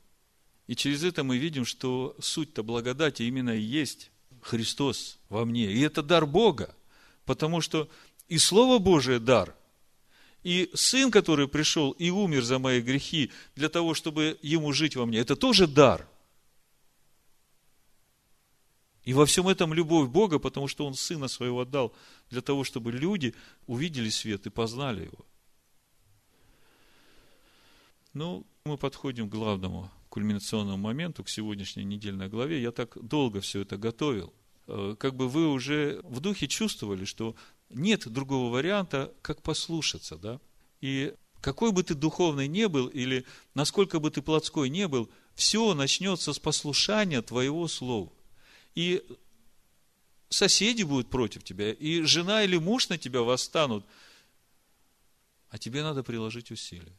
И через это мы видим, что суть-то благодати именно и есть Христос во мне. И это дар Бога, потому что и Слово Божие дар – и Сын, который пришел и умер за мои грехи, для того, чтобы Ему жить во мне, это тоже дар. И во всем этом любовь Бога, потому что Он Сына Своего отдал, для того, чтобы люди увидели свет и познали Его. Ну, мы подходим к главному кульминационному моменту, к сегодняшней недельной главе. Я так долго все это готовил. Э, как бы вы уже в духе чувствовали, что нет другого варианта, как послушаться, да. И какой бы ты духовный не был, или насколько бы ты плотской не был, все начнется с послушания твоего слова. И соседи будут против тебя, и жена или муж на тебя восстанут, а тебе надо приложить усилия.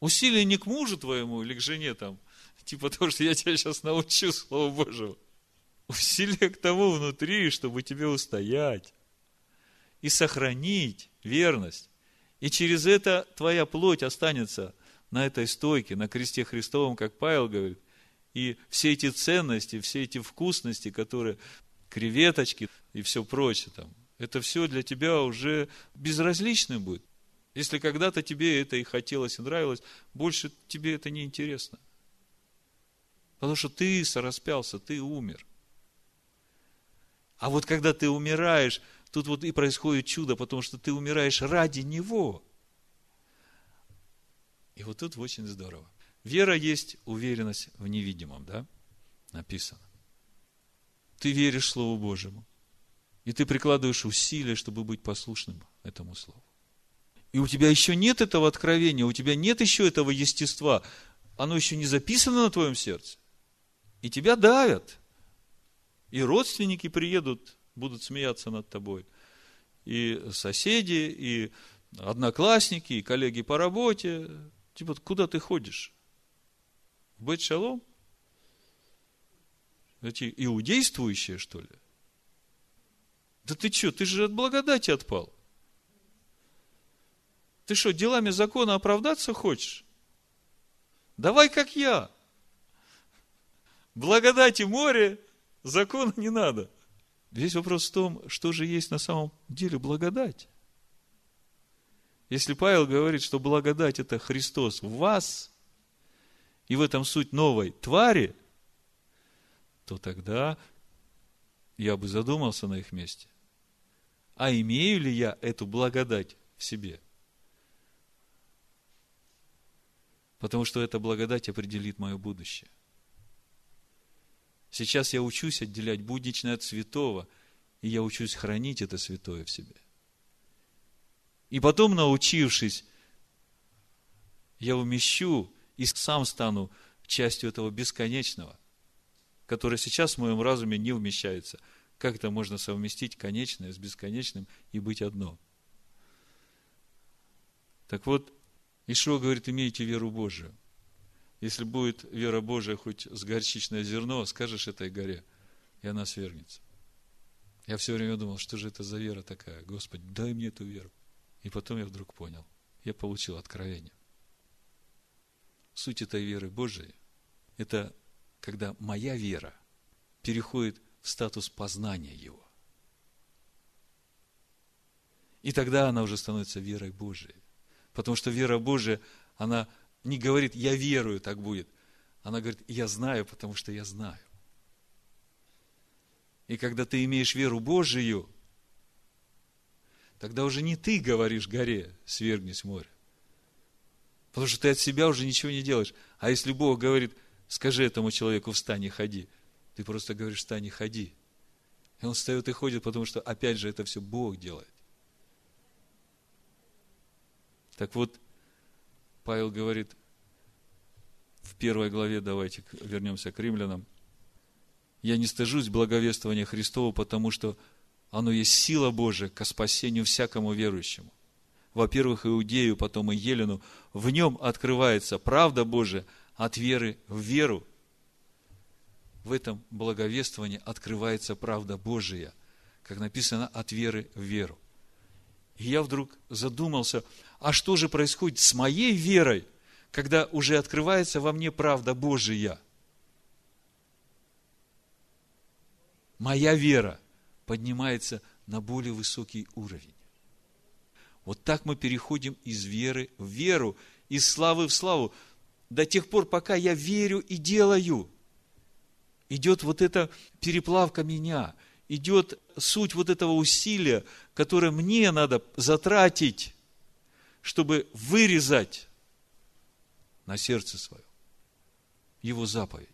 Усилия не к мужу твоему или к жене там, типа того, что я тебя сейчас научу Слову Божьему. Усилия к тому внутри, чтобы тебе устоять и сохранить верность. И через это твоя плоть останется на этой стойке, на кресте Христовом, как Павел говорит. И все эти ценности, все эти вкусности, которые креветочки и все прочее там, это все для тебя уже безразличным будет. Если когда-то тебе это и хотелось, и нравилось, больше тебе это не интересно. Потому что ты сораспялся, ты умер. А вот когда ты умираешь, Тут вот и происходит чудо, потому что ты умираешь ради Него. И вот тут очень здорово. Вера есть уверенность в невидимом, да? Написано. Ты веришь Слову Божьему. И ты прикладываешь усилия, чтобы быть послушным этому Слову. И у тебя еще нет этого откровения, у тебя нет еще этого естества. Оно еще не записано на твоем сердце. И тебя давят. И родственники приедут будут смеяться над тобой. И соседи, и одноклассники, и коллеги по работе. Типа, куда ты ходишь? В Бет Шалом? Эти иудействующие, что ли? Да ты что, ты же от благодати отпал. Ты что, делами закона оправдаться хочешь? Давай как я. Благодати море, закона не надо. Весь вопрос в том, что же есть на самом деле благодать. Если Павел говорит, что благодать – это Христос в вас, и в этом суть новой твари, то тогда я бы задумался на их месте. А имею ли я эту благодать в себе? Потому что эта благодать определит мое будущее. Сейчас я учусь отделять будничное от святого, и я учусь хранить это святое в себе. И потом, научившись, я умещу и сам стану частью этого бесконечного, которое сейчас в моем разуме не вмещается. Как это можно совместить конечное с бесконечным и быть одно? Так вот, Ишуа говорит, имейте веру Божию. Если будет вера Божия хоть с горчичное зерно, скажешь этой горе, и она свергнется. Я все время думал, что же это за вера такая? Господи, дай мне эту веру. И потом я вдруг понял, я получил откровение. Суть этой веры Божией – это когда моя вера переходит в статус познания Его. И тогда она уже становится верой Божией. Потому что вера Божия, она не говорит, я верую, так будет. Она говорит, я знаю, потому что я знаю. И когда ты имеешь веру Божию, тогда уже не ты говоришь горе, свергнись море. Потому что ты от себя уже ничего не делаешь. А если Бог говорит, скажи этому человеку, встань и ходи, ты просто говоришь, встань и ходи. И он встает и ходит, потому что, опять же, это все Бог делает. Так вот, Павел говорит в первой главе, давайте вернемся к римлянам, «Я не стыжусь благовествования Христова, потому что оно есть сила Божия ко спасению всякому верующему. Во-первых, Иудею, потом и Елену. В нем открывается правда Божия от веры в веру. В этом благовествовании открывается правда Божия, как написано, от веры в веру. И я вдруг задумался, а что же происходит с моей верой, когда уже открывается во мне правда Божия? Моя вера поднимается на более высокий уровень. Вот так мы переходим из веры в веру, из славы в славу, до тех пор, пока я верю и делаю. Идет вот эта переплавка меня – идет суть вот этого усилия, которое мне надо затратить, чтобы вырезать на сердце свое его заповедь.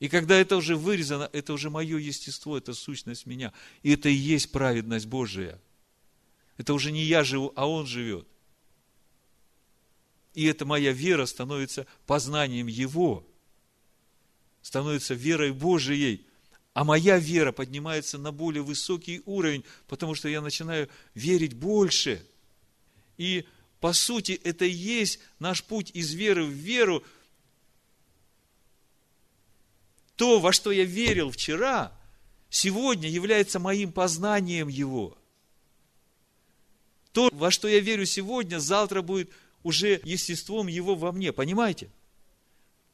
И когда это уже вырезано, это уже мое естество, это сущность меня. И это и есть праведность Божия. Это уже не я живу, а Он живет. И эта моя вера становится познанием Его, становится верой Божией – а моя вера поднимается на более высокий уровень, потому что я начинаю верить больше. И по сути это и есть наш путь из веры в веру. То, во что я верил вчера, сегодня является моим познанием его. То, во что я верю сегодня, завтра будет уже естеством его во мне. Понимаете?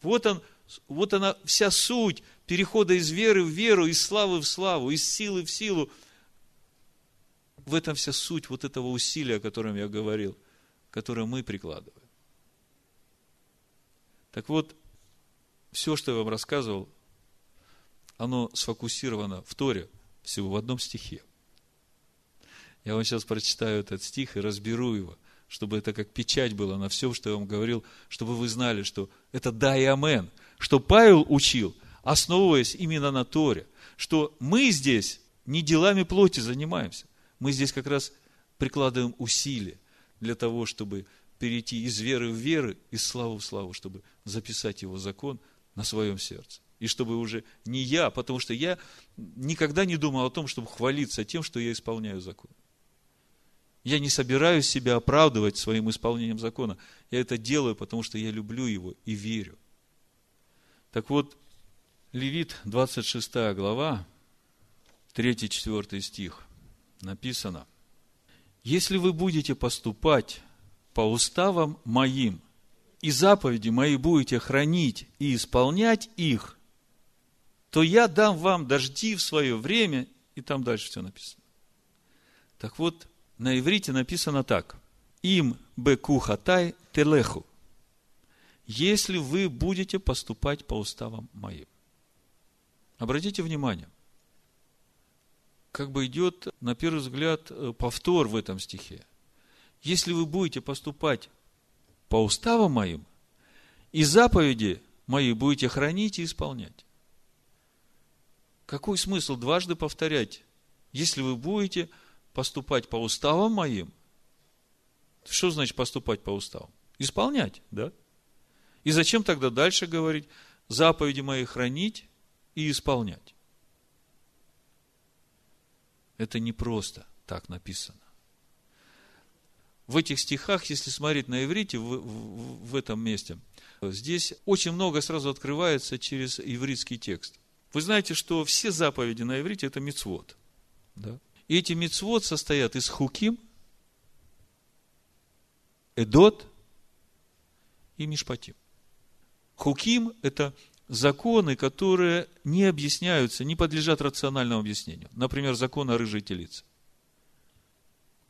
Вот он, вот она вся суть перехода из веры в веру, из славы в славу, из силы в силу. В этом вся суть вот этого усилия, о котором я говорил, которое мы прикладываем. Так вот, все, что я вам рассказывал, оно сфокусировано в Торе, всего в одном стихе. Я вам сейчас прочитаю этот стих и разберу его, чтобы это как печать было на все, что я вам говорил, чтобы вы знали, что это да и амен. Что Павел учил – основываясь именно на Торе, что мы здесь не делами плоти занимаемся, мы здесь как раз прикладываем усилия для того, чтобы перейти из веры в веру, из славы в славу, чтобы записать его закон на своем сердце. И чтобы уже не я, потому что я никогда не думал о том, чтобы хвалиться тем, что я исполняю закон. Я не собираюсь себя оправдывать своим исполнением закона. Я это делаю, потому что я люблю его и верю. Так вот, Левит, 26 глава, 3-4 стих, написано, «Если вы будете поступать по уставам моим, и заповеди мои будете хранить и исполнять их, то я дам вам дожди в свое время, и там дальше все написано. Так вот, на иврите написано так. Им беку хатай телеху. Если вы будете поступать по уставам моим. Обратите внимание, как бы идет, на первый взгляд, э, повтор в этом стихе. Если вы будете поступать по уставам моим, и заповеди мои будете хранить и исполнять. Какой смысл дважды повторять, если вы будете поступать по уставам моим? Что значит поступать по уставам? Исполнять, да? И зачем тогда дальше говорить, заповеди мои хранить и исполнять. Это не просто так написано. В этих стихах, если смотреть на иврите, в, в, в этом месте, здесь очень много сразу открывается через ивритский текст. Вы знаете, что все заповеди на иврите – это мицвод. Да? И эти мицвод состоят из хуким, эдот и мишпатим. Хуким – это законы, которые не объясняются, не подлежат рациональному объяснению. Например, закон о рыжей телице.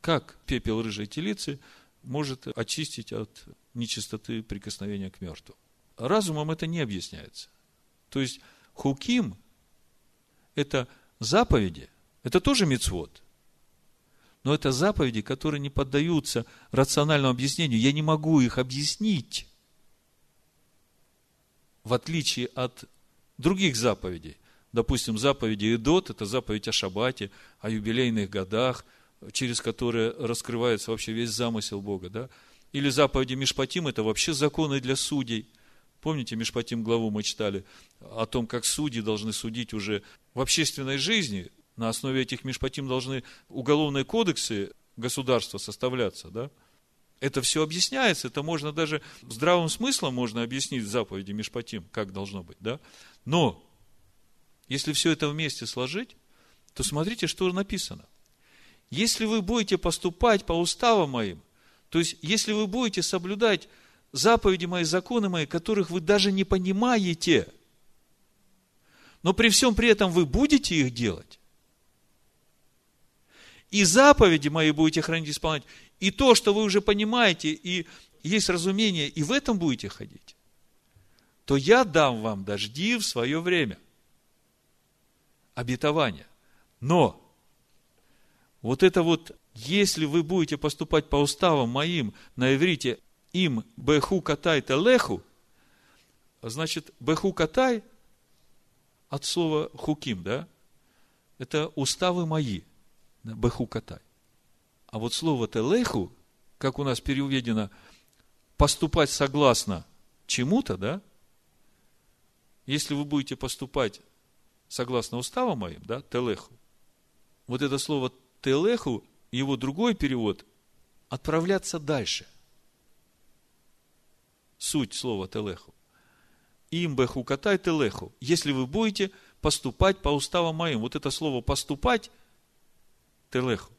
Как пепел рыжей телицы может очистить от нечистоты прикосновения к мертвому? Разумом это не объясняется. То есть, хуким – это заповеди, это тоже мицвод. Но это заповеди, которые не поддаются рациональному объяснению. Я не могу их объяснить в отличие от других заповедей. Допустим, заповеди Идот – это заповедь о Шаббате, о юбилейных годах, через которые раскрывается вообще весь замысел Бога. Да? Или заповеди Мишпатим – это вообще законы для судей. Помните, Мишпатим главу мы читали о том, как судьи должны судить уже в общественной жизни. На основе этих Мишпатим должны уголовные кодексы государства составляться. Да? Это все объясняется, это можно даже здравым смыслом можно объяснить заповеди Мишпатим, как должно быть, да? Но, если все это вместе сложить, то смотрите, что написано. Если вы будете поступать по уставам моим, то есть, если вы будете соблюдать заповеди мои, законы мои, которых вы даже не понимаете, но при всем при этом вы будете их делать, и заповеди мои будете хранить и исполнять, и то, что вы уже понимаете, и есть разумение, и в этом будете ходить, то я дам вам дожди в свое время. Обетование. Но вот это вот, если вы будете поступать по уставам моим на иврите, им беху катай телеху, значит, беху катай от слова хуким, да? Это уставы мои, беху катай. А вот слово телеху, как у нас переведено, поступать согласно чему-то, да? Если вы будете поступать согласно уставам моим, да, телеху, вот это слово телеху, его другой перевод, отправляться дальше. Суть слова телеху. Имбеху катай телеху. Если вы будете поступать по уставам моим. Вот это слово поступать, телеху.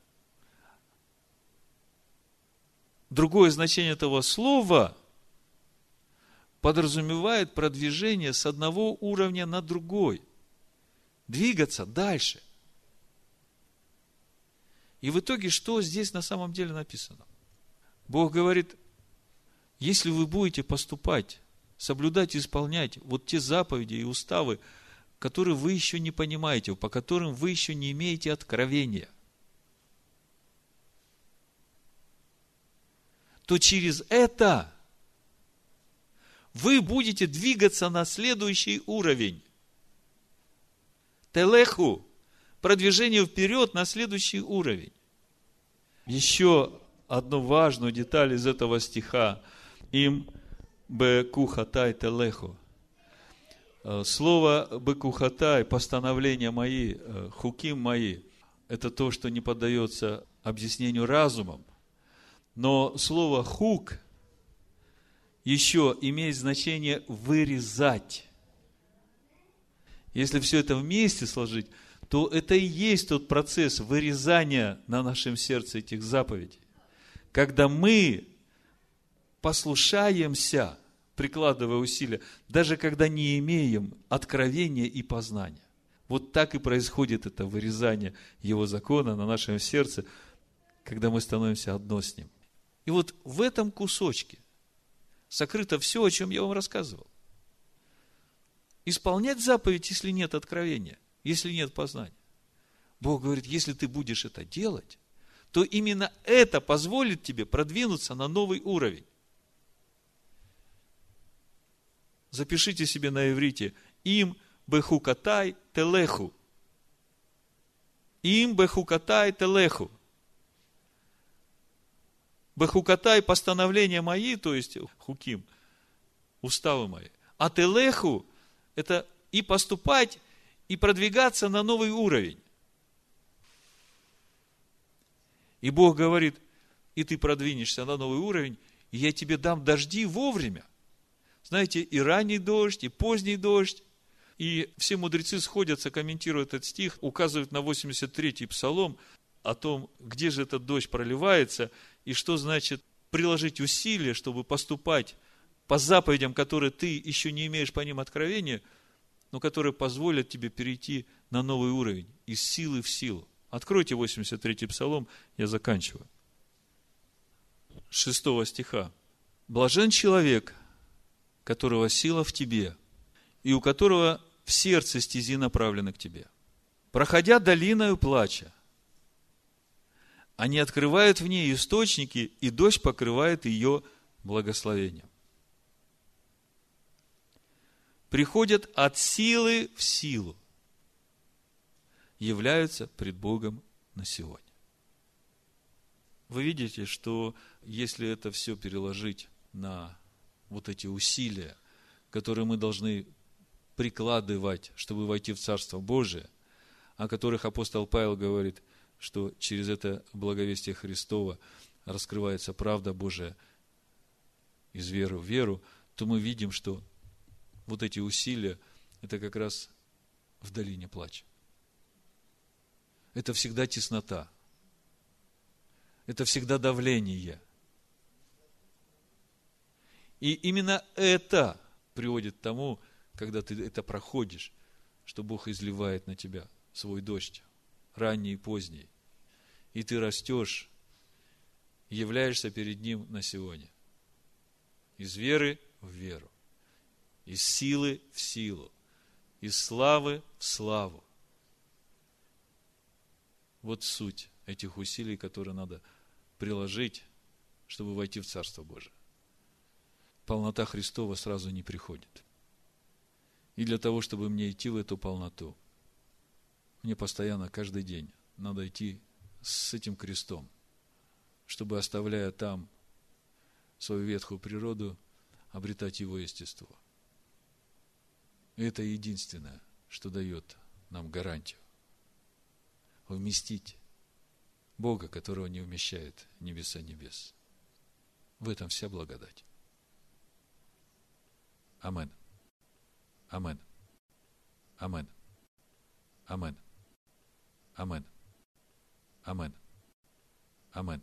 Другое значение этого слова подразумевает продвижение с одного уровня на другой. Двигаться дальше. И в итоге, что здесь на самом деле написано? Бог говорит, если вы будете поступать, соблюдать исполнять вот те заповеди и уставы, которые вы еще не понимаете, по которым вы еще не имеете откровения – то через это вы будете двигаться на следующий уровень. Телеху, продвижение вперед на следующий уровень. Еще одну важную деталь из этого стиха. Им бекухатай телеху. Э, слово бекухатай, постановления мои, э, хуким мои, это то, что не поддается объяснению разумом. Но слово хук еще имеет значение вырезать. Если все это вместе сложить, то это и есть тот процесс вырезания на нашем сердце этих заповедей. Когда мы послушаемся, прикладывая усилия, даже когда не имеем откровения и познания. Вот так и происходит это вырезание Его закона на нашем сердце, когда мы становимся одно с Ним. И вот в этом кусочке сокрыто все, о чем я вам рассказывал. Исполнять заповедь, если нет откровения, если нет познания. Бог говорит, если ты будешь это делать, то именно это позволит тебе продвинуться на новый уровень. Запишите себе на иврите им бехукатай телеху. Им бехукатай телеху. Бехукатай постановления мои, то есть хуким, уставы мои. А телеху – это и поступать, и продвигаться на новый уровень. И Бог говорит, и ты продвинешься на новый уровень, и я тебе дам дожди вовремя. Знаете, и ранний дождь, и поздний дождь. И все мудрецы сходятся, комментируют этот стих, указывают на 83-й псалом о том, где же этот дождь проливается, и что значит приложить усилия, чтобы поступать по заповедям, которые ты еще не имеешь по ним откровения, но которые позволят тебе перейти на новый уровень, из силы в силу. Откройте 83-й псалом, я заканчиваю. 6 стиха. Блажен человек, которого сила в тебе, и у которого в сердце стези направлены к тебе. Проходя долиною плача, они открывают в ней источники, и дождь покрывает ее благословением. Приходят от силы в силу, являются пред Богом на сегодня. Вы видите, что если это все переложить на вот эти усилия, которые мы должны прикладывать, чтобы войти в Царство Божие, о которых апостол Павел говорит, что через это благовестие Христова раскрывается правда Божия из веры в веру, то мы видим, что вот эти усилия, это как раз в долине плача. Это всегда теснота. Это всегда давление – и именно это приводит к тому, когда ты это проходишь, что Бог изливает на тебя свой дождь, ранний и поздний. И ты растешь, являешься перед Ним на сегодня. Из веры в веру, из силы в силу, из славы в славу. Вот суть этих усилий, которые надо приложить, чтобы войти в Царство Божие полнота Христова сразу не приходит. И для того, чтобы мне идти в эту полноту, мне постоянно, каждый день, надо идти с этим крестом, чтобы, оставляя там свою ветхую природу, обретать его естество. Это единственное, что дает нам гарантию. Вместить Бога, которого не вмещает небеса небес. В этом вся благодать. Амен. Амен. Амен. Амен. Амен. Амен. Амен.